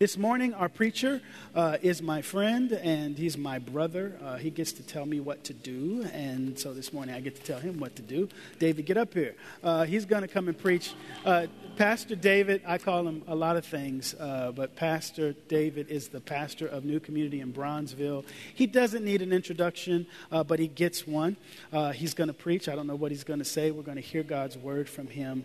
This morning, our preacher uh, is my friend and he's my brother. Uh, he gets to tell me what to do, and so this morning I get to tell him what to do. David, get up here. Uh, he's going to come and preach. Uh, pastor David, I call him a lot of things, uh, but Pastor David is the pastor of New Community in Bronzeville. He doesn't need an introduction, uh, but he gets one. he's going to preach. I don't know what he's going to say. We're going to hear God's word from him.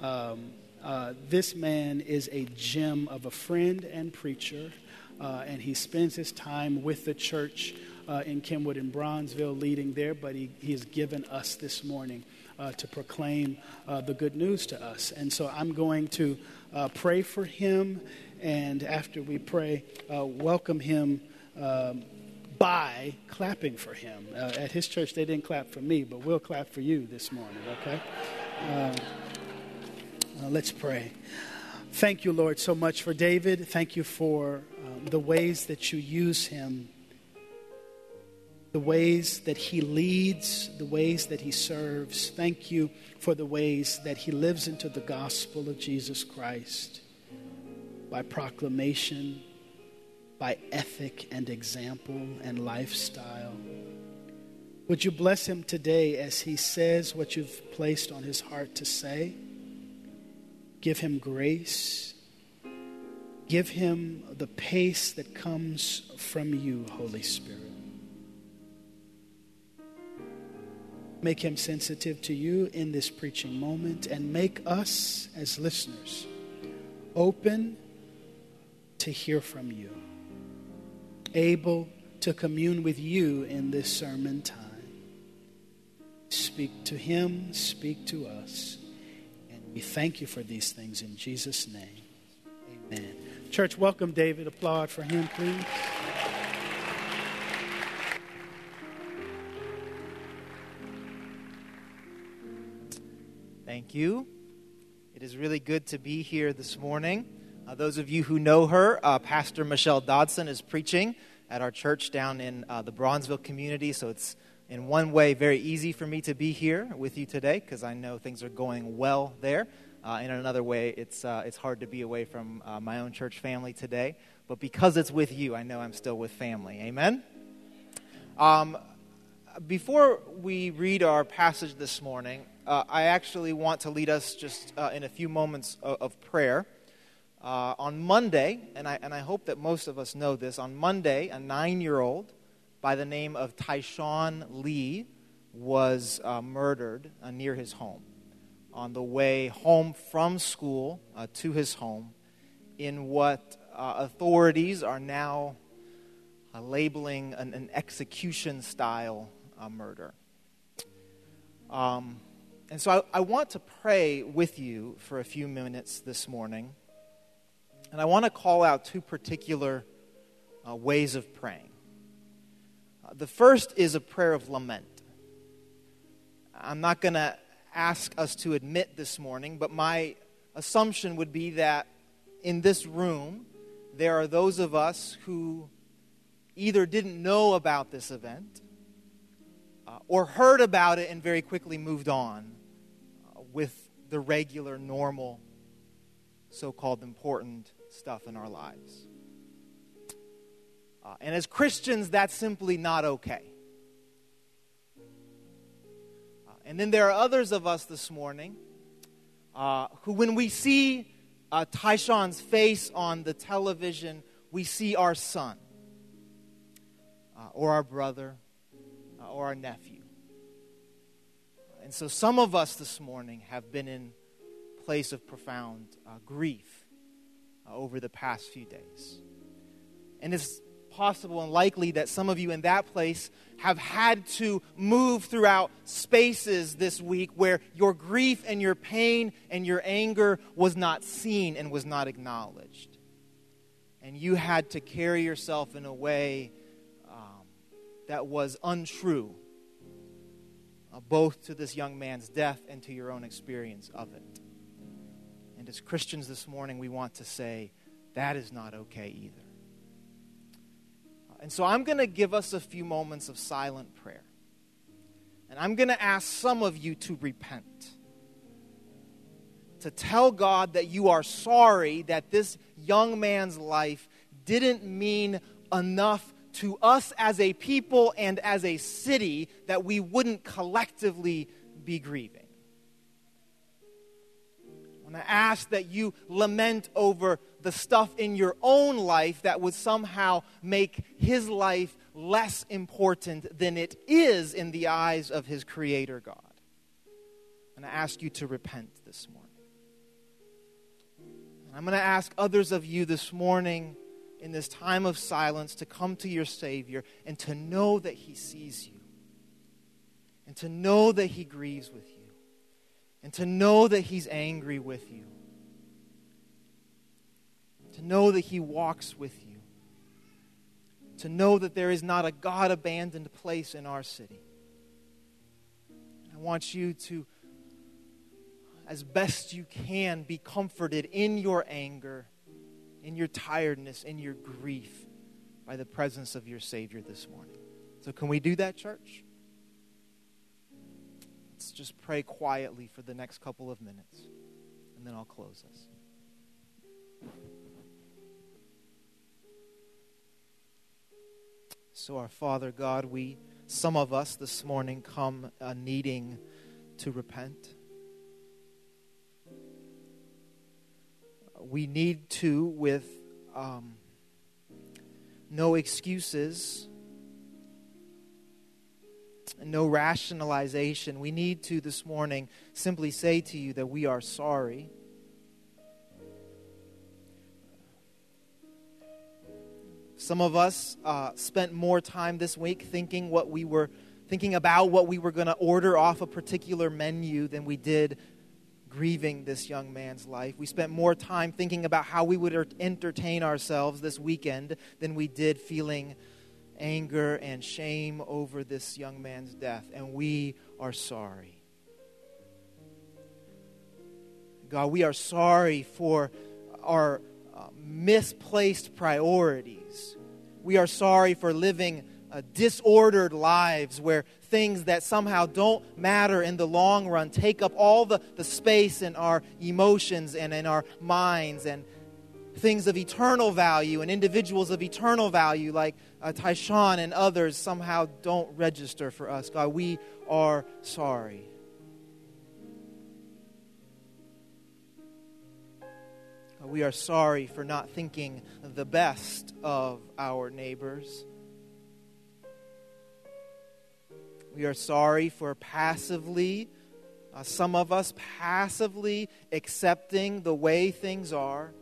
Um, uh, this man is a gem of a friend and preacher, uh, and he spends his time with the church uh, in Kenwood and Bronzeville, leading there. But he, he has given us this morning uh, to proclaim uh, the good news to us. And so I'm going to pray for him, and after we pray, welcome him. Um, by clapping for him. at his church, they didn't clap for me, but we'll clap for you this morning, okay? Uh, let's pray. Thank you, Lord, so much for David. Thank you for um, the ways that you use him, the ways that he leads, the ways that he serves. Thank you for the ways that he lives into the gospel of Jesus Christ by proclamation, by ethic and example and lifestyle. Would you bless him today as he says what you've placed on his heart to say? Give him grace. Give him the pace that comes from you, Holy Spirit. Make him sensitive to you in this preaching moment and make us, as listeners, open to hear from you, able to commune with you in this sermon time. Speak to him, speak to us. We thank you for these things in Jesus' name. Amen. Church, welcome David. Applaud for him, please. Thank you. It is really good to be here this morning. Uh, those of you who know her, uh, Pastor Michelle Dodson is preaching at our church down in uh, the Bronzeville community, so it's in one way, very easy for me to be here with you today because I know things are going well there. Uh, in another way, it's, uh, it's hard to be away from uh, my own church family today. But because it's with you, I know I'm still with family. Amen? Um, before we read our passage this morning, uh, I actually want to lead us just uh, in a few moments of, of prayer. Uh, on Monday, and I, and I hope that most of us know this, on Monday, a nine year old by the name of Tyshawn Lee was uh, murdered uh, near his home on the way home from school uh, to his home in what uh, authorities are now uh, labeling an, an execution style uh, murder. Um, and so I, I want to pray with you for a few minutes this morning. And I want to call out two particular ways of praying. The first is a prayer of lament. I'm not going to ask us to admit this morning, but my assumption would be that in this room, there are those of us who either didn't know about this event uh, or heard about it and very quickly moved on uh, with the regular, normal, so called important stuff in our lives. Uh, and as Christians, that's simply not okay. Uh, and then there are others of us this morning uh, who, when we see uh, Tyshawn's face on the television, we see our son, uh, or our brother, uh, or our nephew. And so some of us this morning have been in place of profound uh, grief over the past few days. And it's possible and likely that some of you in that place have had to move throughout spaces this week where your grief and your pain and your anger was not seen and was not acknowledged. And you had to carry yourself in a way um, that was untrue, uh, both to this young man's death and to your own experience of it. And as Christians this morning, we want to say that is not okay either. And so I'm going to give us a few moments of silent prayer. And I'm going to ask some of you to repent, to tell God that you are sorry that this young man's life didn't mean enough to us as a people and as a city that we wouldn't collectively be grieving. I ask that you lament over the stuff in your own life that would somehow make his life less important than it is in the eyes of his Creator God. And I ask you to repent this morning. And I'm going to ask others of you this morning in this time of silence to come to your Savior and to know that He sees you, and to know that He grieves with you, and to know that He's angry with you, to know that He walks with you, to know that there is not a God abandoned place in our city. I want you to, as best you can, be comforted in your anger in your tiredness, in your grief, by the presence of your Savior this morning. So, can we do that, church? Let's just pray quietly for the next couple of minutes, and then I'll close us. So, our Father God, we, some of us this morning, come uh, needing to repent. we need to, with um, no excuses, no rationalization, we need to this morning simply say to you that we are sorry. Some of us uh, spent more time this week thinking what we were thinking about what we were going to order off a particular menu than we did grieving this young man's life. We spent more time thinking about how we would entertain ourselves this weekend than we did feeling anger and shame over this young man's death. And we are sorry. God, we are sorry for our uh, misplaced priorities. We are sorry for living uh, disordered lives where things that somehow don't matter in the long run take up all the, the space in our emotions and in our minds and things of eternal value and individuals of eternal value like uh, Tyshawn and others somehow don't register for us. God, we are sorry. we are sorry for not thinking the best of our neighbors. We are sorry for passively, uh, some of us passively accepting the way things are,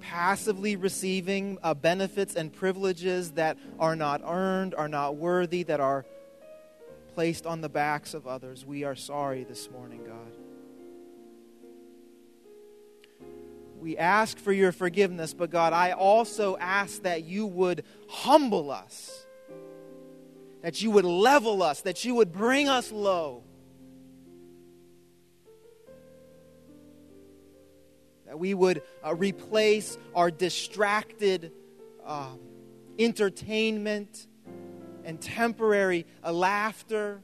passively receiving uh, benefits and privileges that are not earned, are not worthy, that are placed on the backs of others. We are sorry this morning, God. We ask for your forgiveness, but God, I also ask that you would humble us that you would level us, that you would bring us low. That we would uh, replace our distracted uh, entertainment and temporary uh, laughter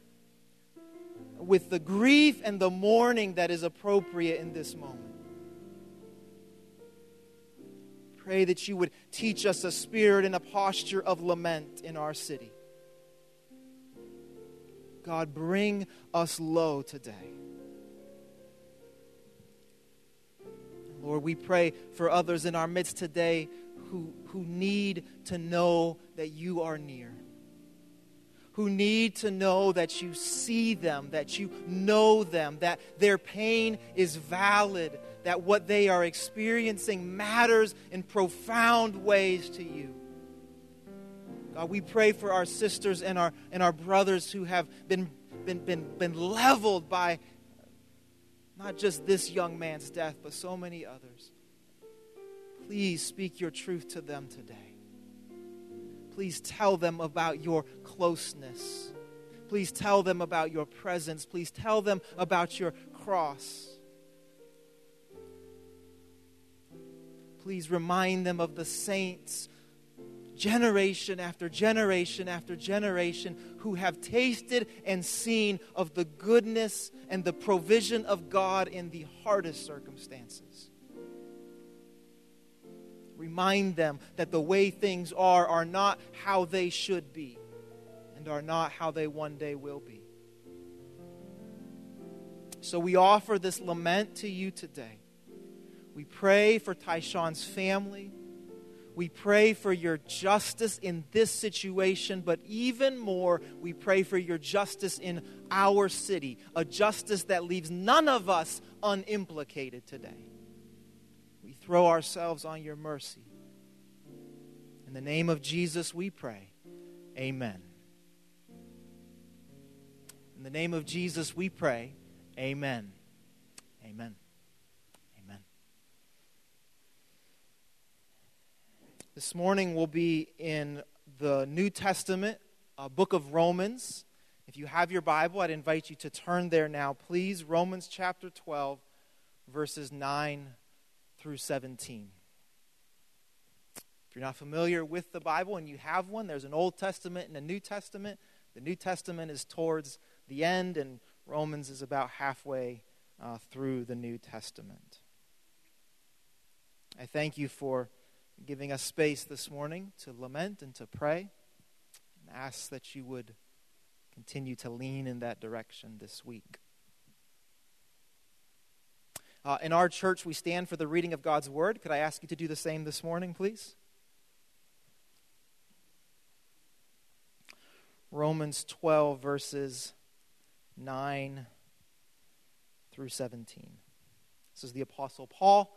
with the grief and the mourning that is appropriate in this moment. Pray that you would teach us a spirit and a posture of lament in our city. God, bring us low today. Lord, we pray for others in our midst today who, who need to know that you are near, who need to know that you see them, that you know them, that their pain is valid, that what they are experiencing matters in profound ways to you. God, we pray for our sisters and our, and our brothers who have been, been, been, been leveled by not just this young man's death, but so many others. Please speak your truth to them today. Please tell them about your closeness. Please tell them about your presence. Please tell them about your cross. Please remind them of the saints generation after generation after generation who have tasted and seen of the goodness and the provision of God in the hardest circumstances. Remind them that the way things are are not how they should be and are not how they one day will be. So we offer this lament to you today. We pray for Tyshawn's family. We pray for your justice in this situation, but even more, we pray for your justice in our city, a justice that leaves none of us unimplicated today. We throw ourselves on your mercy. In the name of Jesus, we pray. Amen. In the name of Jesus, we pray. Amen. This morning we'll be in the New Testament, uh, book of Romans. If you have your Bible, I'd invite you to turn there now, please. Romans chapter 12, verses 9 through 17. If you're not familiar with the Bible and you have one, there's an Old Testament and a New Testament. The New Testament is towards the end, and Romans is about halfway uh, through the New Testament. I thank you for giving us space this morning to lament and to pray and ask that you would continue to lean in that direction this week. Uh, in our church, we stand for the reading of God's Word. Could I ask you to do the same this morning, please? Romans 12, verses 9 through 17. This is the Apostle Paul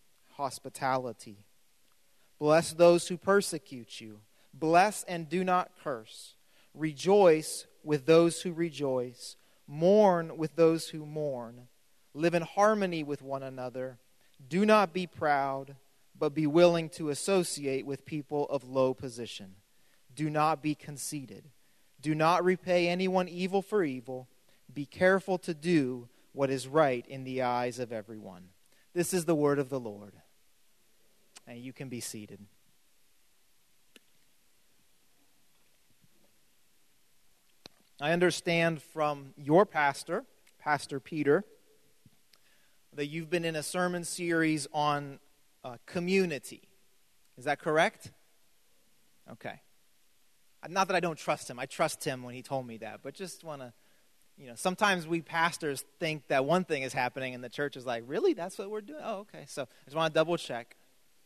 hospitality. Bless those who persecute you. Bless and do not curse. Rejoice with those who rejoice. Mourn with those who mourn. Live in harmony with one another. Do not be proud, but be willing to associate with people of low position. Do not be conceited. Do not repay anyone evil for evil. Be careful to do what is right in the eyes of everyone. This is the word of the Lord and you can be seated. I understand from your pastor, Pastor Peter, that you've been in a sermon series on uh, community. Is that correct? Okay. Not that I don't trust him. I trust him when he told me that, but just want to, you know, sometimes we pastors think that one thing is happening and the church is like, really? That's what we're doing? Oh, okay. So I just want to double check.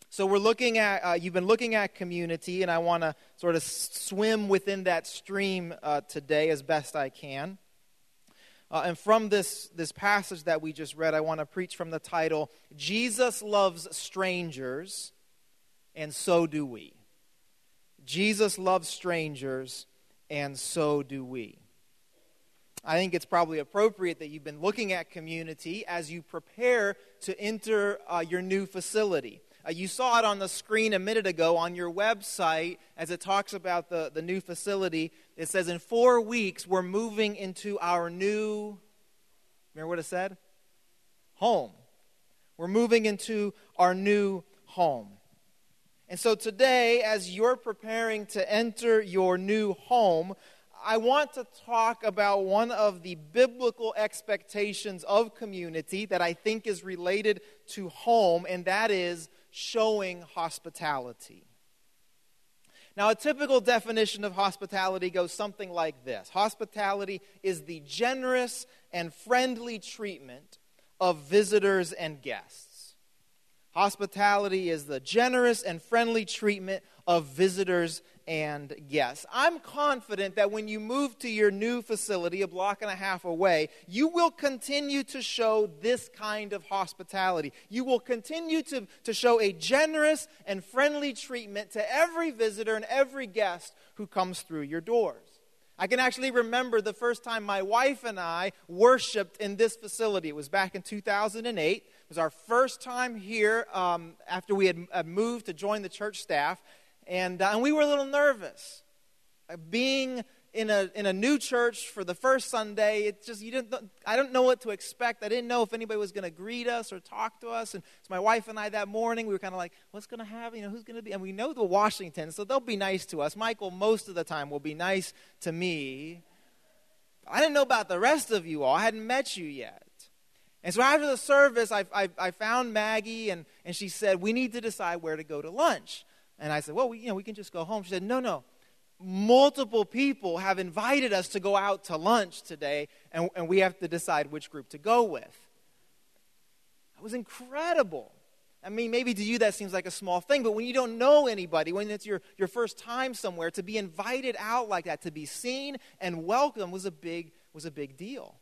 So we're looking at, uh, you've been looking at community, and I want to sort of swim within that stream uh, today as best I can. Uh, and from this, this passage that we just read, I want to preach from the title Jesus Loves Strangers, and so do we. Jesus loves strangers, and so do we. I think it's probably appropriate that you've been looking at community as you prepare to enter uh, your new facility. Uh, you saw it on the screen a minute ago on your website as it talks about the, the new facility. It says, In four weeks, we're moving into our new, remember what it said? Home. We're moving into our new home. And so today, as you're preparing to enter your new home, I want to talk about one of the biblical expectations of community that I think is related to home, and that is showing hospitality. Now, a typical definition of hospitality goes something like this Hospitality is the generous and friendly treatment of visitors and guests. Hospitality is the generous and friendly treatment of visitors and guests. I'm confident that when you move to your new facility, a block and a half away, you will continue to show this kind of hospitality. You will continue to, to show a generous and friendly treatment to every visitor and every guest who comes through your doors. I can actually remember the first time my wife and I worshiped in this facility. It was back in 2008. It was our first time here um, after we had moved to join the church staff. And, uh, and we were a little nervous. Uh, being in a, in a new church for the first Sunday, it's just, you didn't, I don't know what to expect. I didn't know if anybody was going to greet us or talk to us. And so my wife and I that morning, we were kind of like, what's going to happen? You know, who's going to be? And we know the Washingtons, so they'll be nice to us. Michael, most of the time, will be nice to me. I didn't know about the rest of you all. I hadn't met you yet. And so after the service, I, I, I found Maggie, and, and she said, we need to decide where to go to lunch. And I said, well, we, you know, we can just go home. She said, no, no. Multiple people have invited us to go out to lunch today, and, and we have to decide which group to go with. That was incredible. I mean, maybe to you that seems like a small thing, but when you don't know anybody, when it's your, your first time somewhere, to be invited out like that, to be seen and welcome was a big, was a big deal.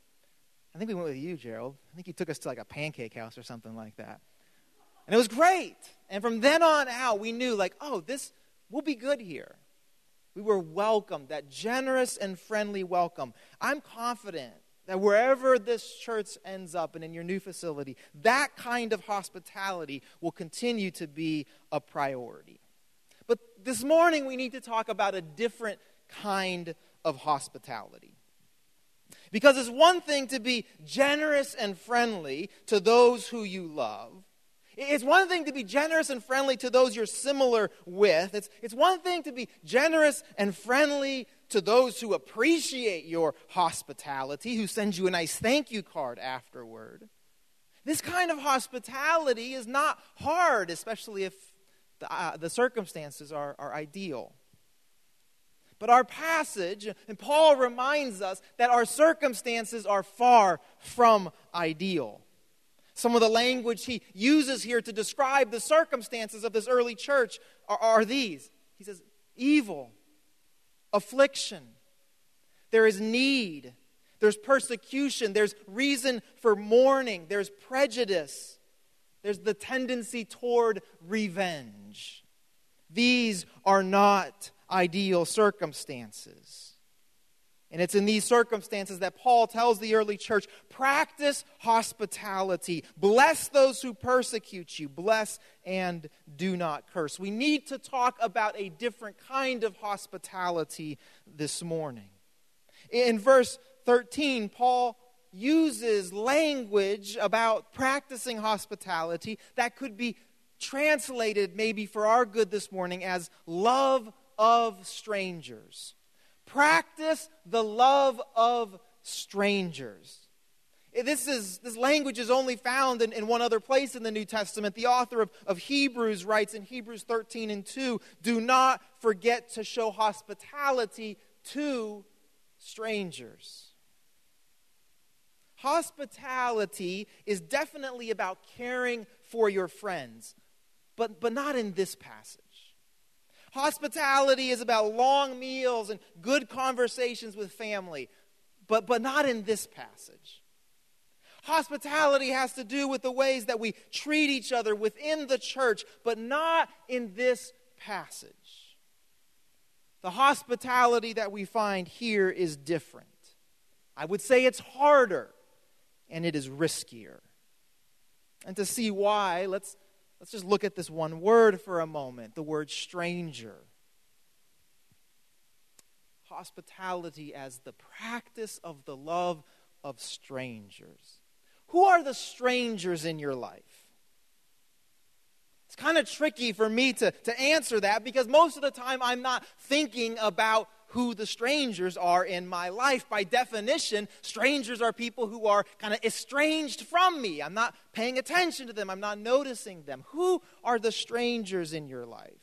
I think we went with you, Gerald. I think you took us to like a pancake house or something like that. And it was great. And from then on out, we knew, like, oh, this will be good here. We were welcomed, that generous and friendly welcome. I'm confident that wherever this church ends up and in your new facility, that kind of hospitality will continue to be a priority. But this morning, we need to talk about a different kind of hospitality. Because it's one thing to be generous and friendly to those who you love, it's one thing to be generous and friendly to those you're similar with. It's, it's one thing to be generous and friendly to those who appreciate your hospitality, who send you a nice thank you card afterward. This kind of hospitality is not hard, especially if the, uh, the circumstances are, are ideal. But our passage, and Paul reminds us that our circumstances are far from ideal. Some of the language he uses here to describe the circumstances of this early church are, are these. He says, evil, affliction, there is need, there's persecution, there's reason for mourning, there's prejudice, there's the tendency toward revenge. These are not ideal circumstances. And it's in these circumstances that Paul tells the early church practice hospitality, bless those who persecute you, bless and do not curse. We need to talk about a different kind of hospitality this morning. In verse 13, Paul uses language about practicing hospitality that could be translated, maybe for our good this morning, as love of strangers Practice the love of strangers. This, is, this language is only found in, in one other place in the New Testament. The author of, of Hebrews writes in Hebrews 13 and 2 Do not forget to show hospitality to strangers. Hospitality is definitely about caring for your friends, but, but not in this passage. Hospitality is about long meals and good conversations with family, but, but not in this passage. Hospitality has to do with the ways that we treat each other within the church, but not in this passage. The hospitality that we find here is different. I would say it's harder and it is riskier. And to see why, let's Let's just look at this one word for a moment the word stranger. Hospitality as the practice of the love of strangers. Who are the strangers in your life? It's kind of tricky for me to, to answer that because most of the time I'm not thinking about who the strangers are in my life. By definition, strangers are people who are kind of estranged from me. I'm not paying attention to them, I'm not noticing them. Who are the strangers in your life?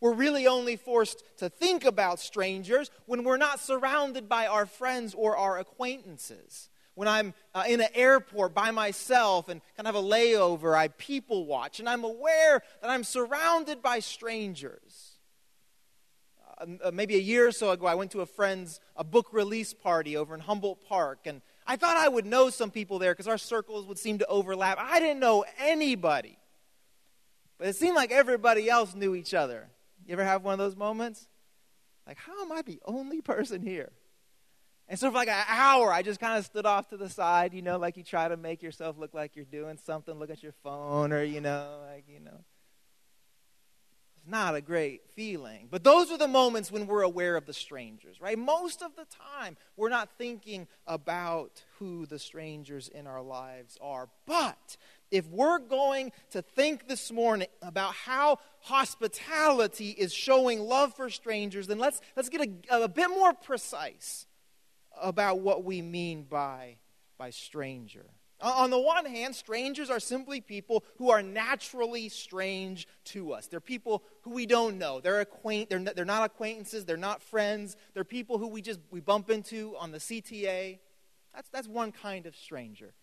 We're really only forced to think about strangers when we're not surrounded by our friends or our acquaintances. When I'm uh, in an airport by myself and kind of have a layover, I people watch and I'm aware that I'm surrounded by strangers Um, uh, maybe a year or so ago, I went to a friend's a book release party over in Humboldt Park, and I thought I would know some people there because our circles would seem to overlap. I didn't know anybody, but it seemed like everybody else knew each other. You ever have one of those moments? Like, how am I the only person here? And so for like an hour, I just kind of stood off to the side, you know, like you try to make yourself look like you're doing something, look at your phone, or, you know, like, you know. Not a great feeling. But those are the moments when we're aware of the strangers, right? Most of the time, we're not thinking about who the strangers in our lives are. But if we're going to think this morning about how hospitality is showing love for strangers, then let's, let's get a, a bit more precise about what we mean by, by stranger. Uh, on the one hand, strangers are simply people who are naturally strange to us. They're people who we don't know. They're, acquaint- they're, they're not acquaintances. They're not friends. They're people who we just we bump into on the CTA. That's, that's one kind of stranger.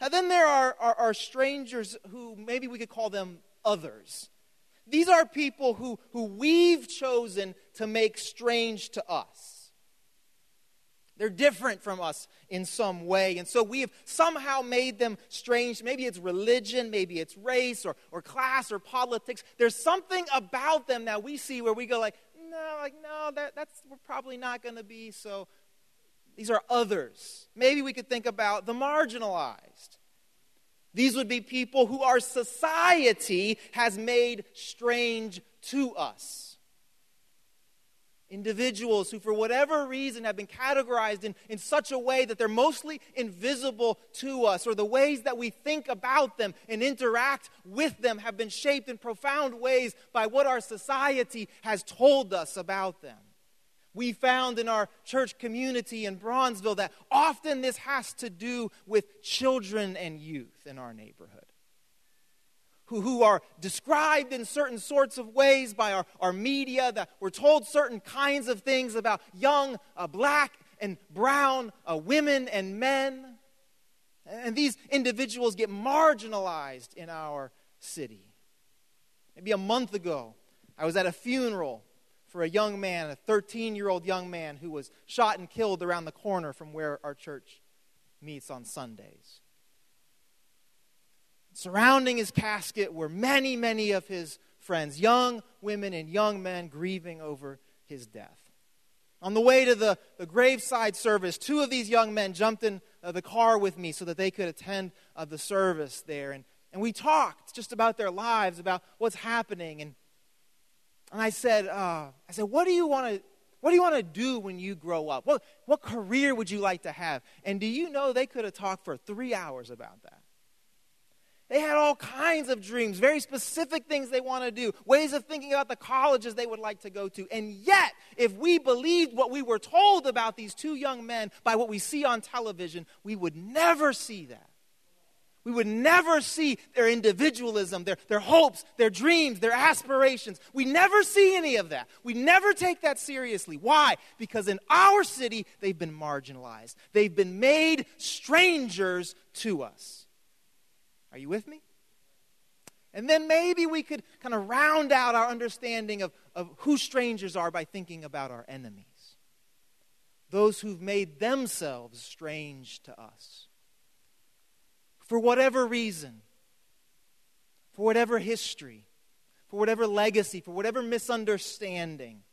Now, then there are, are, are strangers who maybe we could call them others. These are people who, who we've chosen to make strange to us. They're different from us in some way. And so we have somehow made them strange. Maybe it's religion, maybe it's race or, or class or politics. There's something about them that we see where we go like, no, like, no, that, that's we're probably not going to be so these are others. Maybe we could think about the marginalized. These would be people who our society has made strange to us. Individuals who, for whatever reason, have been categorized in, in such a way that they're mostly invisible to us, or the ways that we think about them and interact with them have been shaped in profound ways by what our society has told us about them we found in our church community in Bronzeville that often this has to do with children and youth in our neighborhood. Who, who are described in certain sorts of ways by our, our media, that we're told certain kinds of things about young, uh, black, and brown uh, women and men. And these individuals get marginalized in our city. Maybe a month ago, I was at a funeral for a young man, a 13 year old young man who was shot and killed around the corner from where our church meets on Sundays. Surrounding his casket were many, many of his friends, young women and young men grieving over his death. On the way to the, the graveside service, two of these young men jumped in uh, the car with me so that they could attend uh, the service there. And, and we talked just about their lives, about what's happening. And and I said, uh, I said, what do you want to what do you want to do when you grow up? What, what career would you like to have? And do you know they could have talked for three hours about that? They had all kinds of dreams, very specific things they want to do, ways of thinking about the colleges they would like to go to. And yet, if we believed what we were told about these two young men by what we see on television, we would never see that. We would never see their individualism, their, their hopes, their dreams, their aspirations. We never see any of that. We never take that seriously. Why? Because in our city, they've been marginalized, they've been made strangers to us. Are you with me? And then maybe we could kind of round out our understanding of, of who strangers are by thinking about our enemies. Those who've made themselves strange to us for whatever reason, for whatever history, for whatever legacy, for whatever misunderstanding,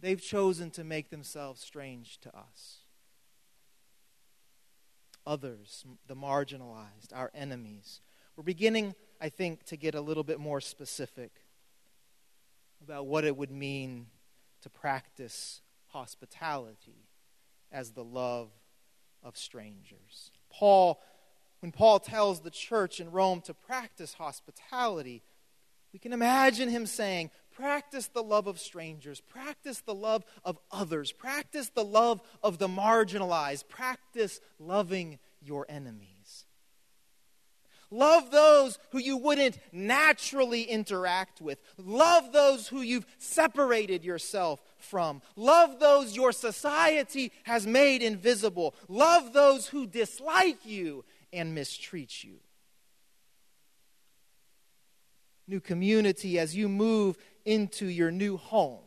they've chosen to make themselves strange to us. Others, the marginalized, our enemies. We're beginning, I think, to get a little bit more specific about what it would mean to practice hospitality as the love of strangers. Paul when Paul tells the church in Rome to practice hospitality, we can imagine him saying, Practice the love of strangers, practice the love of others, practice the love of the marginalized, practice loving your enemies. Love those who you wouldn't naturally interact with. Love those who you've separated yourself from. Love those your society has made invisible. Love those who dislike you and mistreat you. New community as you move into your new home.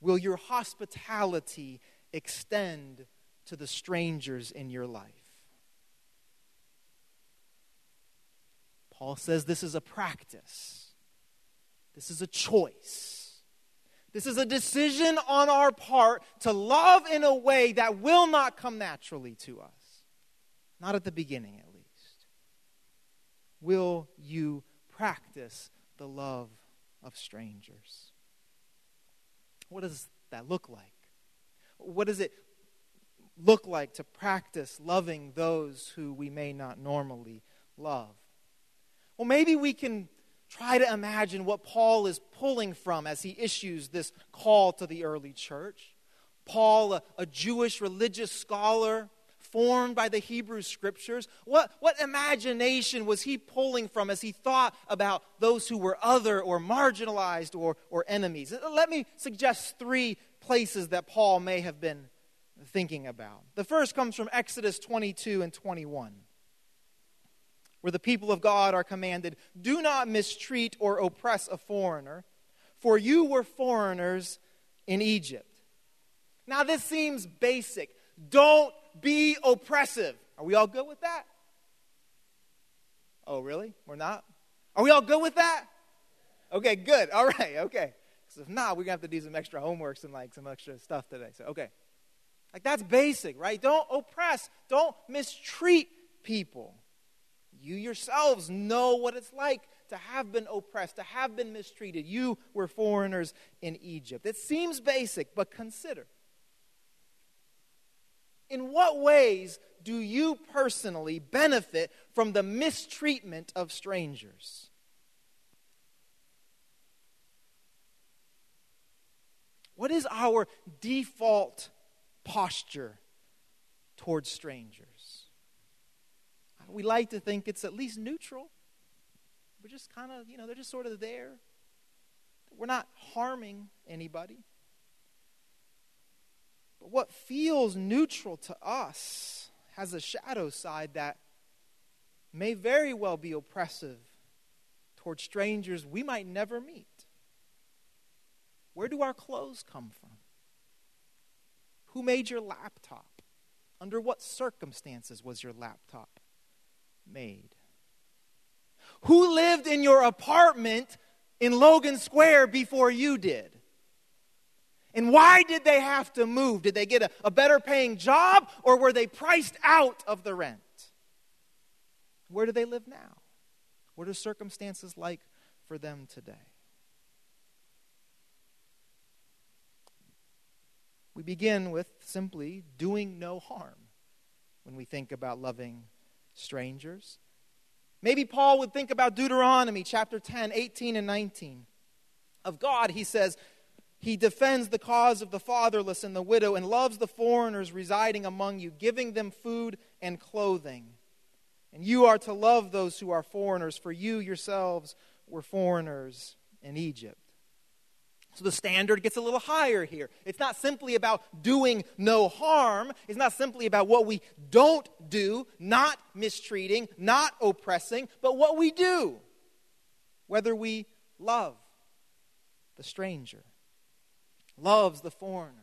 will your hospitality extend to the strangers in your life? Paul says this is a practice, this is a choice. This is a decision on our part to love in a way that will not come naturally to us. Not at the beginning, at least. Will you practice the love of strangers? What does that look like? What does it look like to practice loving those who we may not normally love? Well, maybe we can try to imagine what Paul is pulling from as he issues this call to the early church. Paul, a, a, Jewish religious scholar formed by the Hebrew scriptures, what, what imagination was he pulling from as he thought about those who were other or marginalized or, or enemies? Let me suggest three places that Paul may have been thinking about. The first comes from Exodus 22 and 21 where the people of God are commanded do not mistreat or oppress a foreigner, for you were foreigners in Egypt. Now, this seems basic. Don't be oppressive. Are we all good with that? Oh, really? We're not? Are we all good with that? Okay, good. All right, okay. Because if not, we're going to have to do some extra homeworks and like some extra stuff today. So, okay. Like, that's basic, right? Don't oppress, don't mistreat people. You yourselves know what it's like to have been oppressed, to have been mistreated. You were foreigners in Egypt. It seems basic, but consider. In what ways do you personally benefit from the mistreatment of strangers? What is our default posture towards strangers? we like to think it's at least neutral. We're just kind of, you know, they're just sort of there. We're not harming anybody. But what feels neutral to us has a shadow side that may very well be oppressive towards strangers we might never meet. Where do our clothes come from? Who made your laptop? Under what circumstances was your laptop made? Who lived in your apartment in Logan Square before you did? And why did they have to move? Did they get a, a, better paying job or were they priced out of the rent? Where do they live now? What are circumstances like for them today? We begin with simply doing no harm when we think about loving strangers. Maybe Paul would think about Deuteronomy chapter 10, 18, and 19. Of God, he says, He defends the cause of the fatherless and the widow and loves the foreigners residing among you, giving them food and clothing. And you are to love those who are foreigners, for you yourselves were foreigners in Egypt. So the standard gets a little higher here. It's not simply about doing no harm. It's not simply about what we don't do, not mistreating, not oppressing, but what we do. Whether we love the stranger, loves the foreigner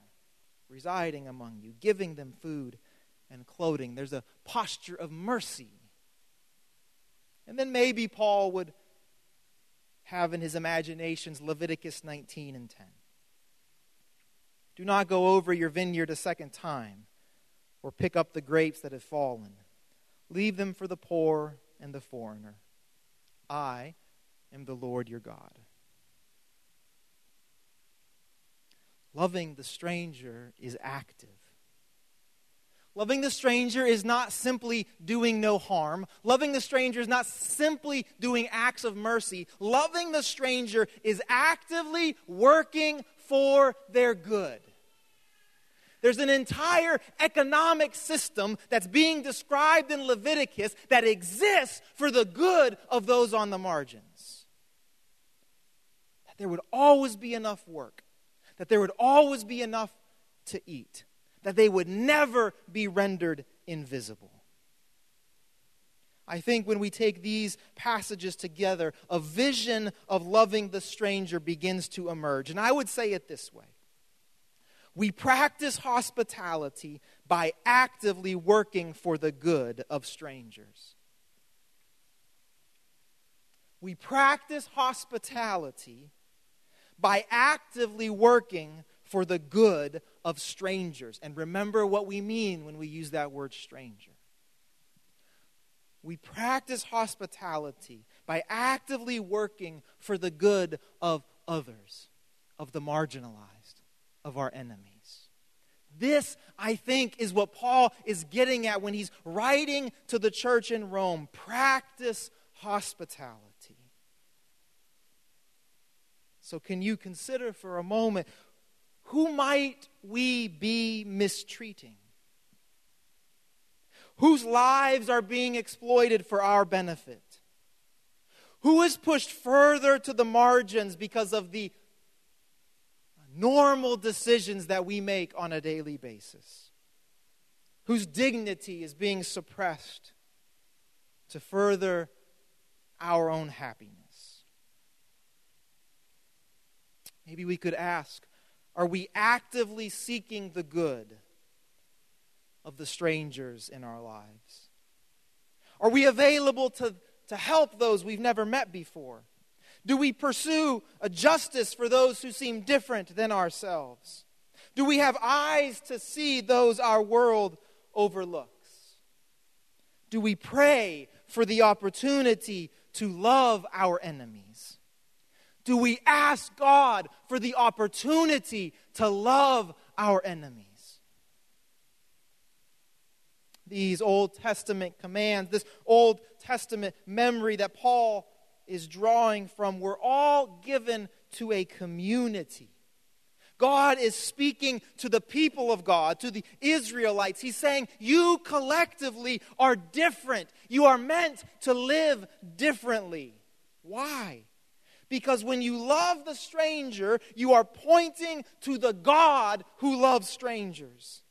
residing among you, giving them food and clothing. There's a posture of mercy. And then maybe Paul would have in his imaginations Leviticus 19 and 10. Do not go over your vineyard a second time or pick up the grapes that have fallen. Leave them for the poor and the foreigner. I am the Lord your God. Loving the stranger is active. Loving the stranger is not simply doing no harm. Loving the stranger is not simply doing acts of mercy. Loving the stranger is actively working for their good. There's an entire economic system that's being described in Leviticus that exists for the good of those on the margins. That there would always be enough work, that there would always be enough to eat that they would never be rendered invisible. I think when we take these passages together, a vision of loving the stranger begins to emerge. And I would say it this way We practice hospitality by actively working for the good of strangers. We practice hospitality by actively working for the good of strangers. And remember what we mean when we use that word stranger. We practice hospitality by actively working for the good of others, of the marginalized, of our enemies. This, I think, is what Paul is getting at when he's writing to the church in Rome. Practice hospitality. So, can you consider for a moment who might we be mistreating? Whose lives are being exploited for our benefit? Who is pushed further to the margins because of the normal decisions that we make on a daily basis? Whose dignity is being suppressed to further our own happiness? Maybe we could ask Are we actively seeking the good of the strangers in our lives? Are we available to, to help those we've never met before? Do we pursue a justice for those who seem different than ourselves? Do we have eyes to see those our world overlooks? Do we pray for the opportunity to love our enemies? Do we ask God for the opportunity to love our enemies? These Old Testament commands, this Old Testament memory that Paul is drawing from, were all given to a community. God is speaking to the people of God, to the Israelites. He's saying, You collectively are different. You are meant to live differently. Why? Because when you love the stranger, you are pointing to the God who loves strangers.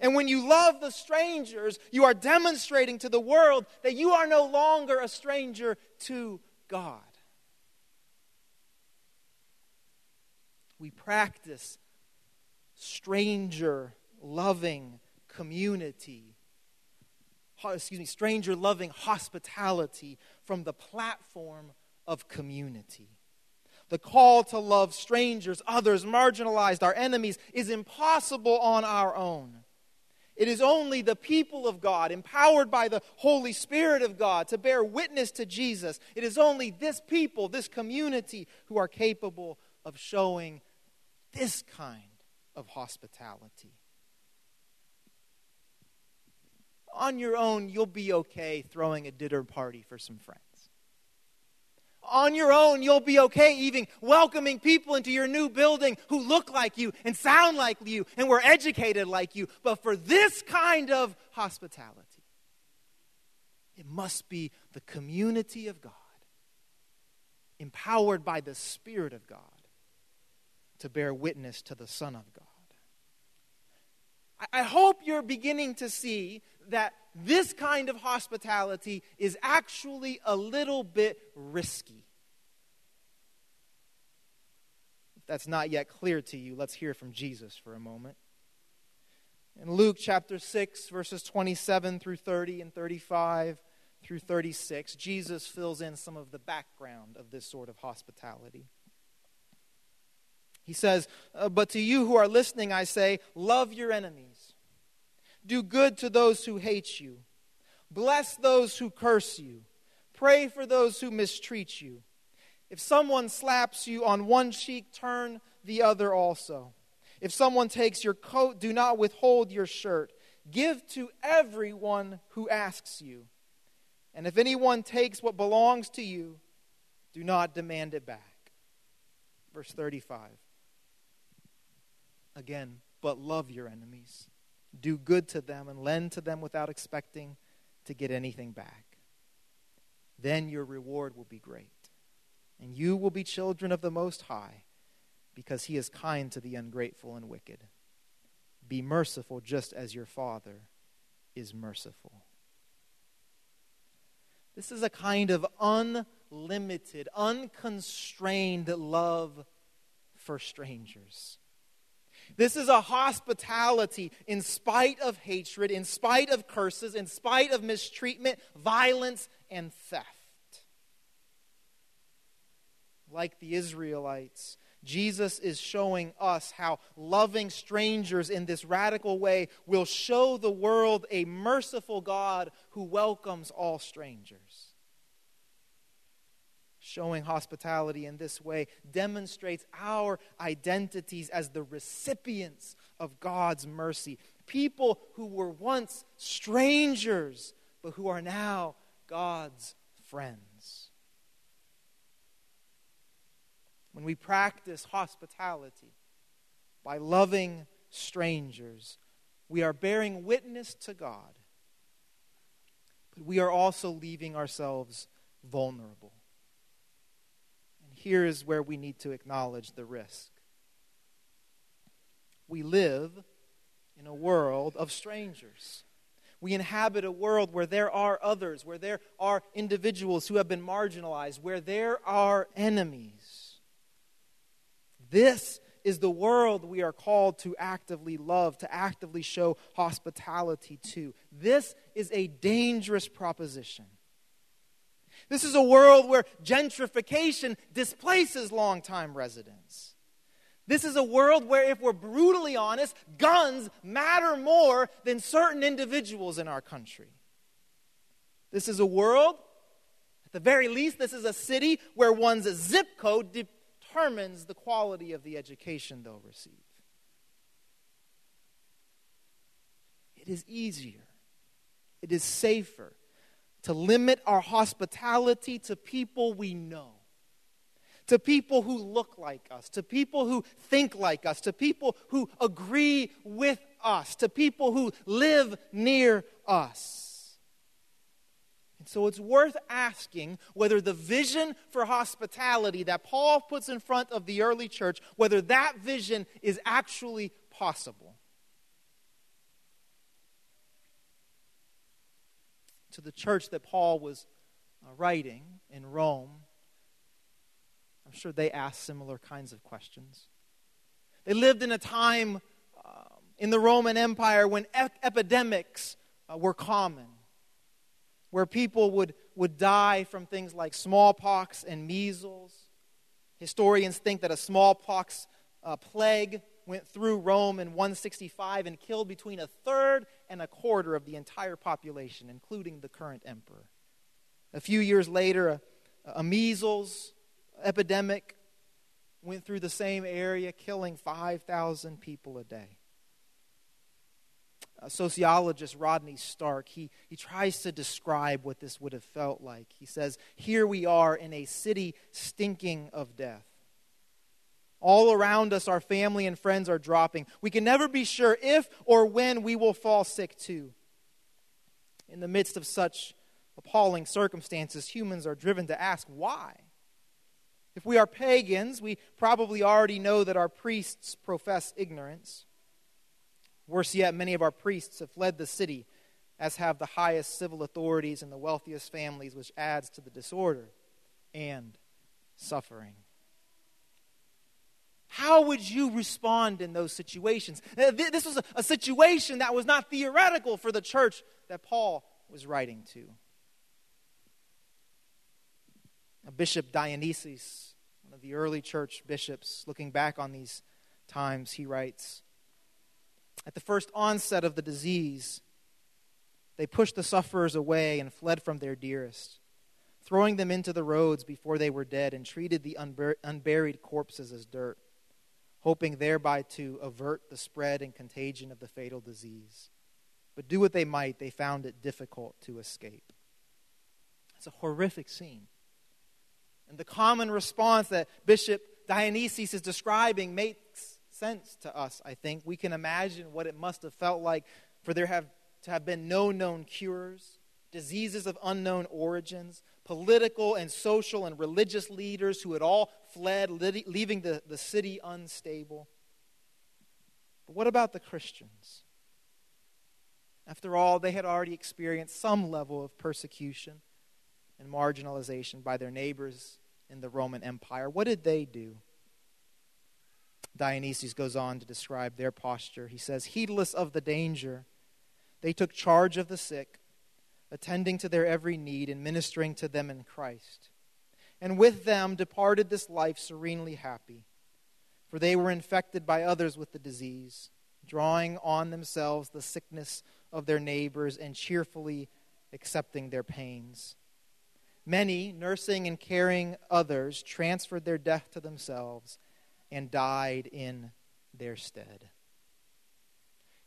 And when you love the strangers, you are demonstrating to the world that you are no longer a stranger to God. We practice stranger loving community. Excuse me, stranger loving hospitality from the platform of community. The call to love strangers, others, marginalized, our enemies, is impossible on our own. It is only the people of God, empowered by the Holy Spirit of God, to bear witness to Jesus. It is only this people, this community, who are capable of showing this kind of hospitality. On your own, you'll be okay throwing a dinner party for some friends on your own, you'll be okay even welcoming people into your new building who look like you and sound like you and were educated like you. But for this kind of hospitality, it must be the community of God, empowered by the Spirit of God to bear witness to the Son of God. I hope you're beginning to see that this kind of hospitality is actually a little bit risky. If that's not yet clear to you, let's hear from Jesus for a moment. In Luke chapter 6, verses 27 through 30 and 35 through 36, Jesus fills in some of the background of this sort of hospitality. He says, uh, But to you who are listening, I say, love your enemies. Do good to those who hate you. Bless those who curse you. Pray for those who mistreat you. If someone slaps you on one cheek, turn the other also. If someone takes your coat, do not withhold your shirt. Give to everyone who asks you. And if anyone takes what belongs to you, do not demand it back. Verse 35. Again, but love your enemies. Do good to them and lend to them without expecting to get anything back. Then your reward will be great, and you will be children of the Most High, because He is kind to the ungrateful and wicked. Be merciful just as your Father is merciful. This is a kind of unlimited, unconstrained love for strangers. This is a hospitality in spite of hatred, in spite of curses, in spite of mistreatment, violence, and theft. Like the Israelites, Jesus is showing us how loving strangers in this radical way will show the world a merciful God who welcomes all strangers showing hospitality in this way demonstrates our identities as the recipients of God's mercy. People who were once strangers, but who are now God's friends. When we practice hospitality by loving strangers, we are bearing witness to God, but we are also leaving ourselves vulnerable here is where we need to acknowledge the risk. We live in a world of strangers. We inhabit a world where there are others, where there are individuals who have been marginalized, where there are enemies. This is the world we are called to actively love, to actively show hospitality to. This is a dangerous proposition. This is a world where gentrification displaces longtime residents. This is a world where, if we're brutally honest, guns matter more than certain individuals in our country. This is a world, at the very least, this is a city where one's zip code determines the quality of the education they'll receive. It is easier, it is safer, to limit our hospitality to people we know, to people who look like us, to people who think like us, to people who agree with us, to people who live near us. And so it's worth asking whether the vision for hospitality that Paul puts in front of the early church, whether that vision is actually possible. To the church that Paul was uh, writing in Rome, I'm sure they asked similar kinds of questions. They lived in a time um, in the Roman Empire when ep- epidemics uh, were common, where people would, would die from things like smallpox and measles. Historians think that a smallpox uh, plague went through Rome in 165 and killed between a third and a quarter of the entire population, including the current emperor. A few years later, a, a measles epidemic went through the same area, killing 5,000 people a day. A sociologist Rodney Stark, he, he tries to describe what this would have felt like. He says, Here we are in a city stinking of death. All around us, our family and friends are dropping. We can never be sure if or when we will fall sick too. In the midst of such appalling circumstances, humans are driven to ask why. If we are pagans, we probably already know that our priests profess ignorance. Worse yet, many of our priests have fled the city, as have the highest civil authorities and the wealthiest families, which adds to the disorder and suffering. How would you respond in those situations? Uh, this was a situation that was not theoretical for the church that Paul was writing to. Bishop Dionysius, one of the early church bishops, looking back on these times, he writes At the first onset of the disease, they pushed the sufferers away and fled from their dearest, throwing them into the roads before they were dead and treated the unburied corpses as dirt hoping thereby to avert the spread and contagion of the fatal disease. But do what they might, they found it difficult to escape. It's a horrific scene. And the common response that Bishop Dionysius is describing makes sense to us, I think. We can imagine what it must have felt like for there have, to have been no known cures, diseases of unknown origins, political and social and religious leaders who had all fled, leaving the, the city unstable. But what about the Christians? After all, they had already experienced some level of persecution and marginalization by their neighbors in the Roman Empire. What did they do? Dionysius goes on to describe their posture. He says, Heedless of the danger, they took charge of the sick, attending to their every need and ministering to them in Christ. And with them departed this life serenely happy, for they were infected by others with the disease, drawing on themselves the sickness of their neighbors and cheerfully accepting their pains. Many, nursing and caring others, transferred their death to themselves and died in their stead.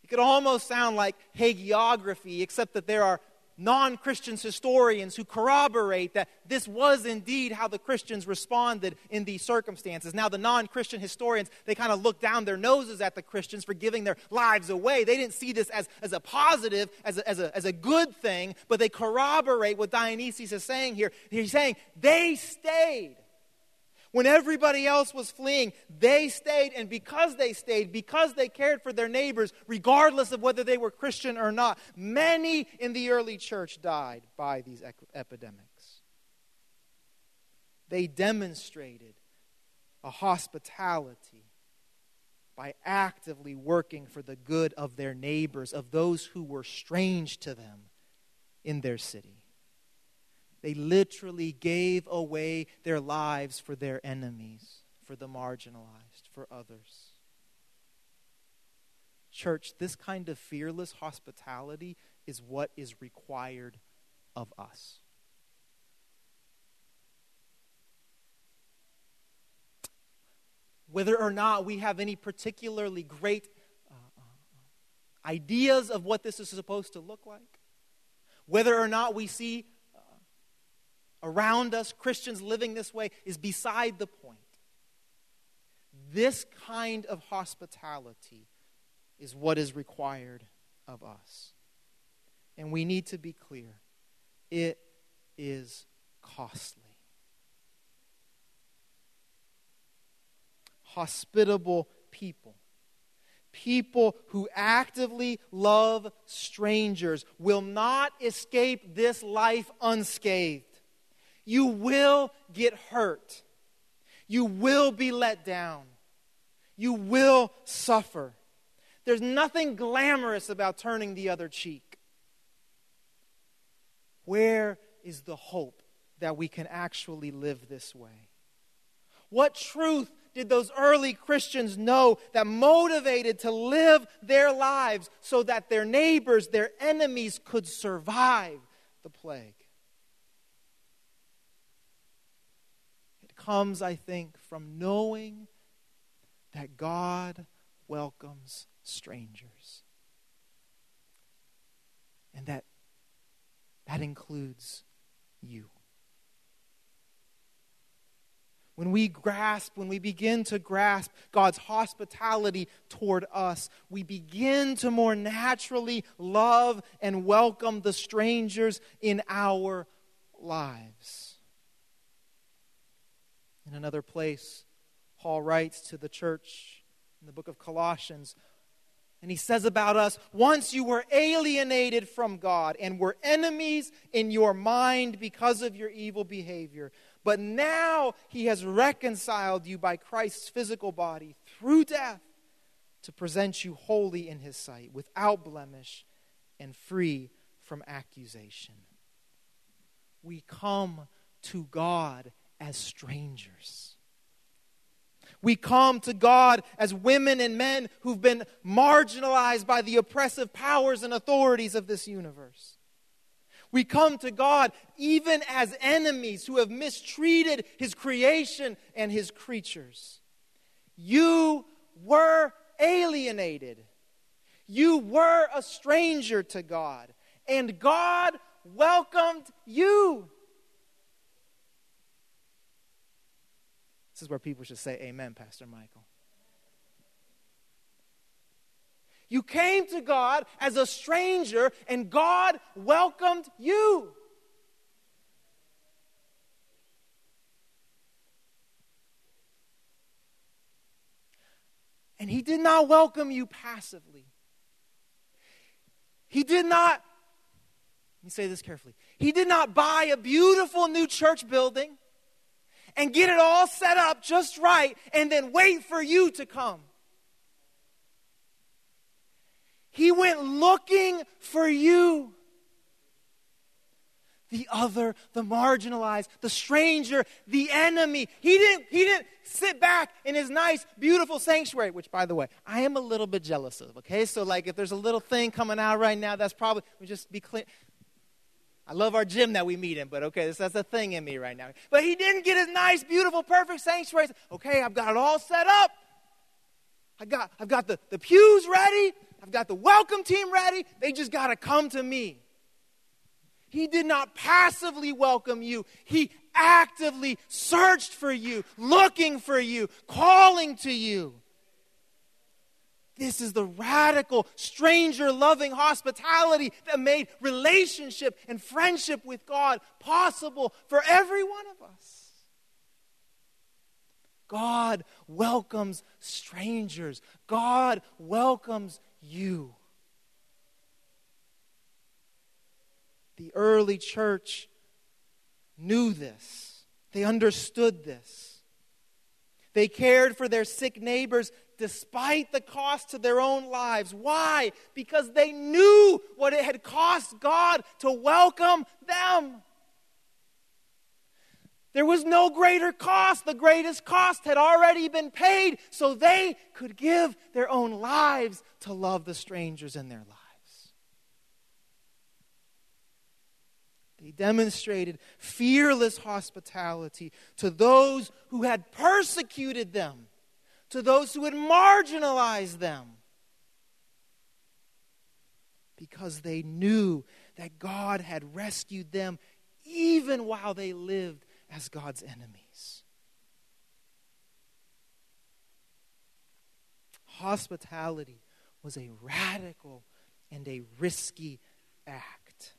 It could almost sound like hagiography, except that there are non Christians historians who corroborate that this was indeed how the Christians responded in these circumstances. Now, the non Christian historians, they kind of look down their noses at the Christians for giving their lives away. They didn't see this as, as a positive, as a, as, a, as a good thing, but they corroborate what Dionysius is saying here. He's saying they stayed. When everybody else was fleeing, they stayed, and because they stayed, because they cared for their neighbors, regardless of whether they were Christian or not, many in the early church died by these epidemics. They demonstrated a hospitality by actively working for the good of their neighbors, of those who were strange to them in their city. They literally gave away their lives for their enemies, for the marginalized, for others. Church, this kind of fearless hospitality is what is required of us. Whether or not we have any particularly great uh, uh, ideas of what this is supposed to look like, whether or not we see around us, Christians living this way, is beside the point. This kind of hospitality is what is required of us. And we need to be clear it is costly. Hospitable people, people who actively love strangers, will not escape this life unscathed. You will get hurt. You will be let down. You will suffer. There's nothing glamorous about turning the other cheek. Where is the hope that we can actually live this way? What truth did those early Christians know that motivated to live their lives so that their neighbors, their enemies, could survive the plague? Comes, I think, from knowing that God welcomes strangers. And that that includes you. When we grasp, when we begin to grasp God's hospitality toward us, we begin to more naturally love and welcome the strangers in our lives. In another place, Paul writes to the church in the book of Colossians, and he says about us once you were alienated from God and were enemies in your mind because of your evil behavior. But now he has reconciled you by Christ's physical body through death to present you holy in his sight, without blemish and free from accusation. We come to God as strangers. We come to God as women and men who've been marginalized by the oppressive powers and authorities of this universe. We come to God even as enemies who have mistreated His creation and His creatures. You were alienated. You were a stranger to God. And God welcomed you. This is where people should say, Amen, Pastor Michael. You came to God as a stranger, and God welcomed you. And He did not welcome you passively. He did not, let me say this carefully. He did not buy a beautiful new church building and get it all set up just right and then wait for you to come. He went looking for you. The other, the marginalized, the stranger, the enemy. He didn't, he didn't sit back in his nice, beautiful sanctuary, which, by the way, I am a little bit jealous of, okay? So, like, if there's a little thing coming out right now, that's probably, we just be clear. I love our gym that we meet in, but okay, that's a thing in me right now. But he didn't get his nice, beautiful, perfect sanctuary. Okay, I've got it all set up. I got, I've got the, the pews ready. I've got the welcome team ready. They just got to come to me. He did not passively welcome you, He actively searched for you, looking for you, calling to you. This is the radical, stranger loving hospitality that made relationship and friendship with God possible for every one of us. God welcomes strangers, God welcomes you. The early church knew this, they understood this. They cared for their sick neighbors despite the cost to their own lives. Why? Because they knew what it had cost God to welcome them. There was no greater cost. The greatest cost had already been paid, so they could give their own lives to love the strangers in their lives. They demonstrated fearless hospitality to those who had persecuted them, to those who had marginalized them, because they knew that God had rescued them even while they lived as God's enemies. Hospitality was a radical and a risky act.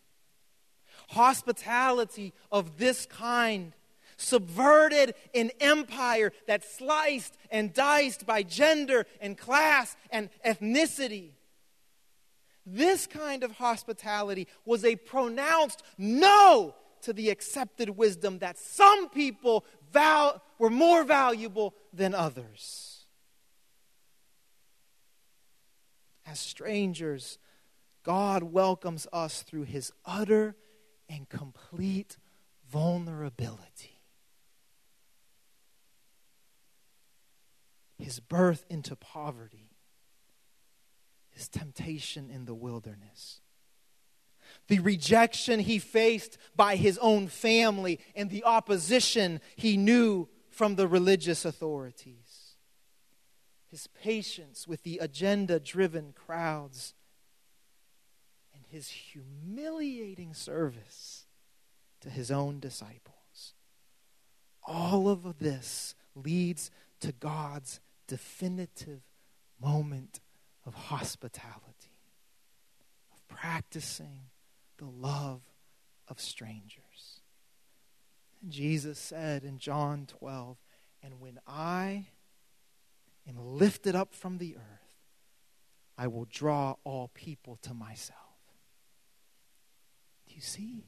Hospitality of this kind subverted an empire that sliced and diced by gender and class and ethnicity. This kind of hospitality was a pronounced no to the accepted wisdom that some people val- were more valuable than others. As strangers, God welcomes us through his utter and complete vulnerability. His birth into poverty, his temptation in the wilderness the rejection he faced by his own family, and the opposition he knew from the religious authorities. His patience with the agenda driven crowds, and his humiliating service to his own disciples. All of this leads to God's definitive moment of hospitality, of practicing the love of strangers. And Jesus said in John 12, And when I am lifted up from the earth, I will draw all people to myself. Do you see?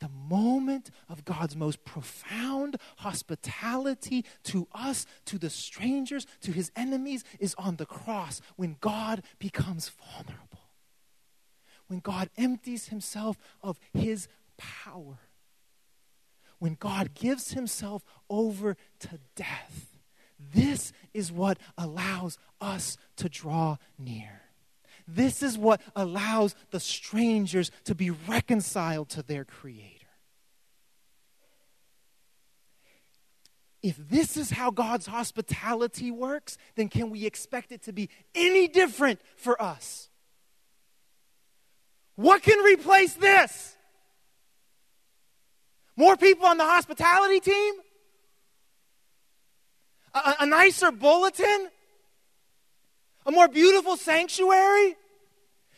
The moment of God's most profound hospitality to us, to the strangers, to his enemies, is on the cross when God becomes vulnerable when God empties himself of his power, when God gives himself over to death. This is what allows us to draw near. This is what allows the strangers to be reconciled to their Creator. If this is how God's hospitality works, then can we expect it to be any different for us? What can replace this? More people on the hospitality team? A, a, nicer bulletin? A more beautiful sanctuary?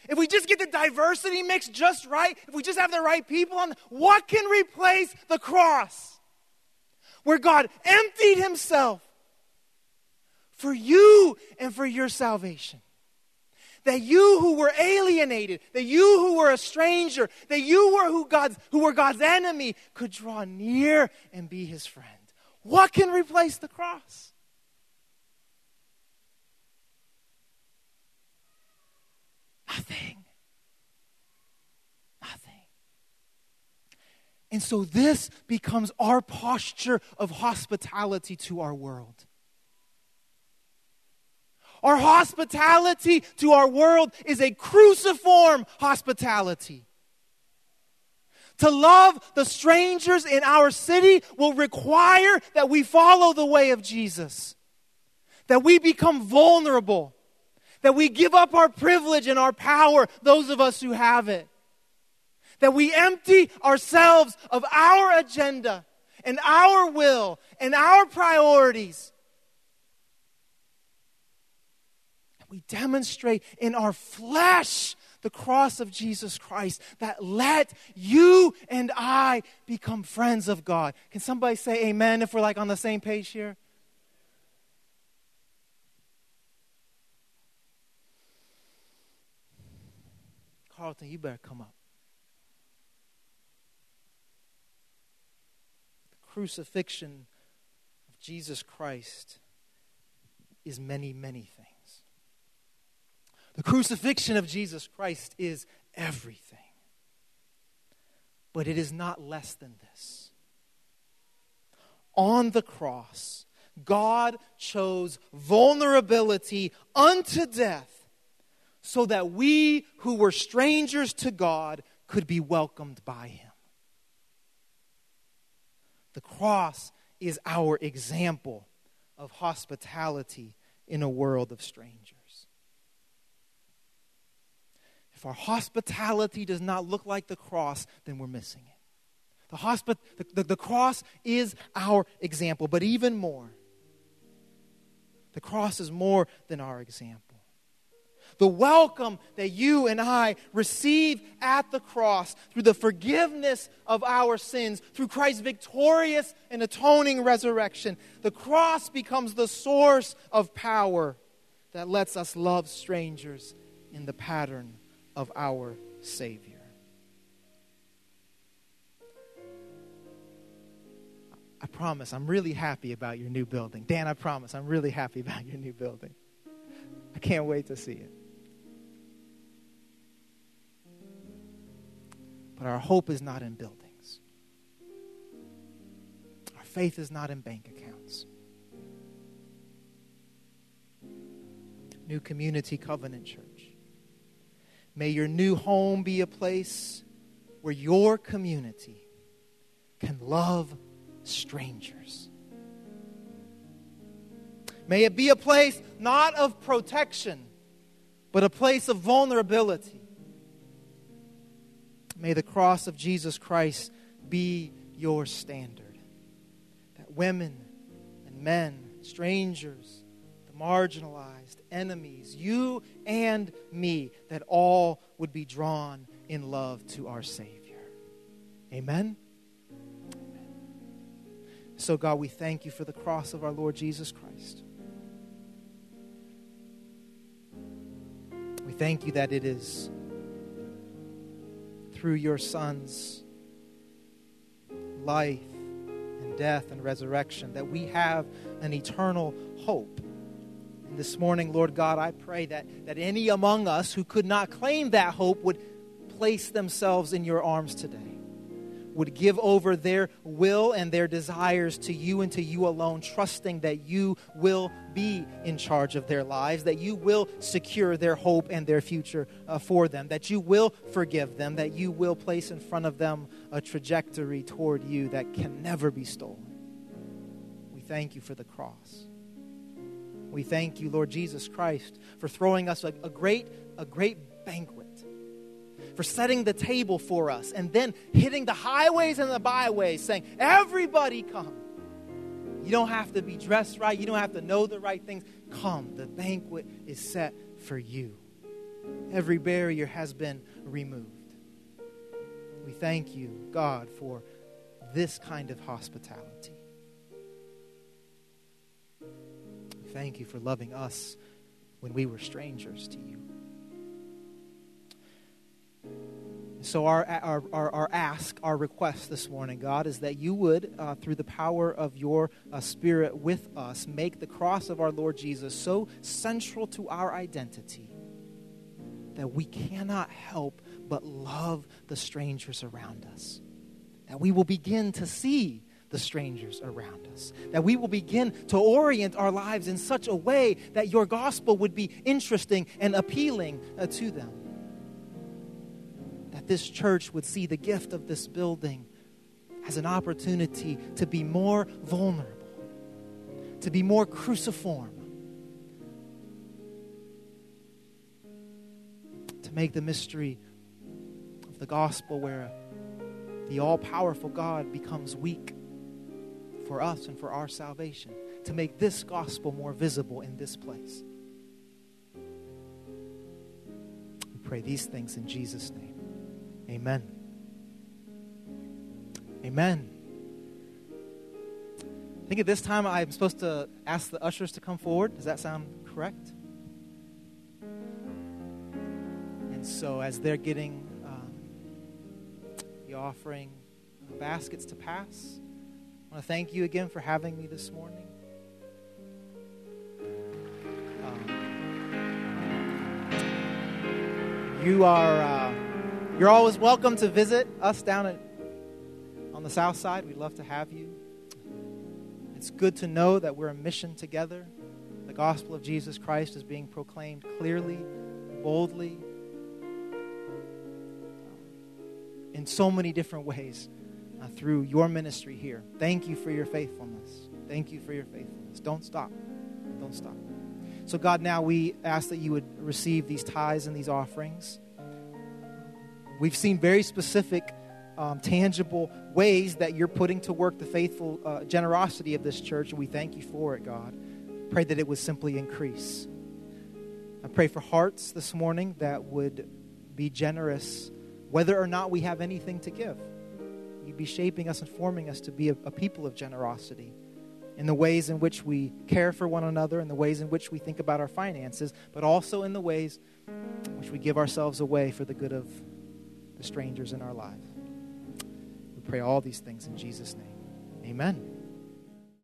If we just get the diversity mix just right, if we just have the right people on, what can replace the cross? Where God emptied himself for you and for your salvation. that you who were alienated, that you who were a stranger, that you were who, God's, who were God's enemy could draw near and be his friend. What can replace the cross? Nothing. Nothing. And so this becomes our posture of hospitality to our world. Our hospitality to our world is a cruciform hospitality. To love the strangers in our city will require that we follow the way of Jesus, that we become vulnerable, that we give up our privilege and our power, those of us who have it, that we empty ourselves of our agenda and our will and our priorities we demonstrate in our flesh the cross of Jesus Christ that let you and I become friends of God. Can somebody say amen if we're like on the same page here? Carlton, you better come up. The crucifixion of Jesus Christ is many, many things. The crucifixion of Jesus Christ is everything. But it is not less than this. On the cross, God chose vulnerability unto death so that we who were strangers to God could be welcomed by Him. The cross is our example of hospitality in a world of strangers. If our hospitality does not look like the cross, then we're missing it. The, hospi- the, the, the cross is our example, but even more, the cross is more than our example. The welcome that you and I receive at the cross through the forgiveness of our sins, through Christ's victorious and atoning resurrection, the cross becomes the source of power that lets us love strangers in the pattern of our Savior. I promise, I'm really happy about your new building. Dan, I promise, I'm really happy about your new building. I can't wait to see it. But our hope is not in buildings, our faith is not in bank accounts. New Community Covenant Church May your new home be a place where your community can love strangers. May it be a place not of protection, but a place of vulnerability. May the cross of Jesus Christ be your standard. That women and men, strangers, the marginalized, enemies, you and me, that all would be drawn in love to our Savior. Amen? So, God, we thank you for the cross of our Lord Jesus Christ. We thank you that it is through your Son's life and death and resurrection that we have an eternal hope. This morning, Lord God, I pray that, that any among us who could not claim that hope would place themselves in your arms today, would give over their will and their desires to you and to you alone, trusting that you will be in charge of their lives, that you will secure their hope and their future uh, for them, that you will forgive them, that you will place in front of them a trajectory toward you that can never be stolen. We thank you for the cross. We thank you, Lord Jesus Christ, for throwing us a, a, great, a great banquet, for setting the table for us, and then hitting the highways and the byways, saying, Everybody come. You don't have to be dressed right, you don't have to know the right things. Come, the banquet is set for you. Every barrier has been removed. We thank you, God, for this kind of hospitality. Thank you for loving us when we were strangers to you. So, our, our, our, our, ask, our request this morning, God, is that you would, uh, through the power of your uh, Spirit with us, make the cross of our Lord Jesus so central to our identity that we cannot help but love the strangers around us. That we will begin to see the strangers around us. That we will begin to orient our lives in such a way that your gospel would be interesting and appealing uh, to them. This church would see the gift of this building as an opportunity to be more vulnerable, to be more cruciform, to make the mystery of the gospel where the all powerful God becomes weak for us and for our salvation, to make this gospel more visible in this place. We pray these things in Jesus' name. Amen. Amen. I think at this time I'm supposed to ask the ushers to come forward. Does that sound correct? And so, as they're getting um, the offering baskets to pass, I want to thank you again for having me this morning. Um, you are uh, you're always welcome to visit us down at, on the south side. We'd love to have you. It's good to know that we're a mission together. The gospel of Jesus Christ is being proclaimed clearly, boldly, in so many different ways uh, through your ministry here. Thank you for your faithfulness. Thank you for your faithfulness. Don't stop. Don't stop. So, God, now we ask that you would receive these tithes and these offerings. We've seen very specific, um, tangible ways that you're putting to work the faithful uh, generosity of this church, and we thank you for it, God. Pray that it would simply increase. I pray for hearts this morning that would be generous, whether or not we have anything to give you'd be shaping us and forming us to be a, a people of generosity in the ways in which we care for one another, in the ways in which we think about our finances, but also in the ways in which we give ourselves away for the good of strangers in our lives. We pray all these things in Jesus' name. Amen.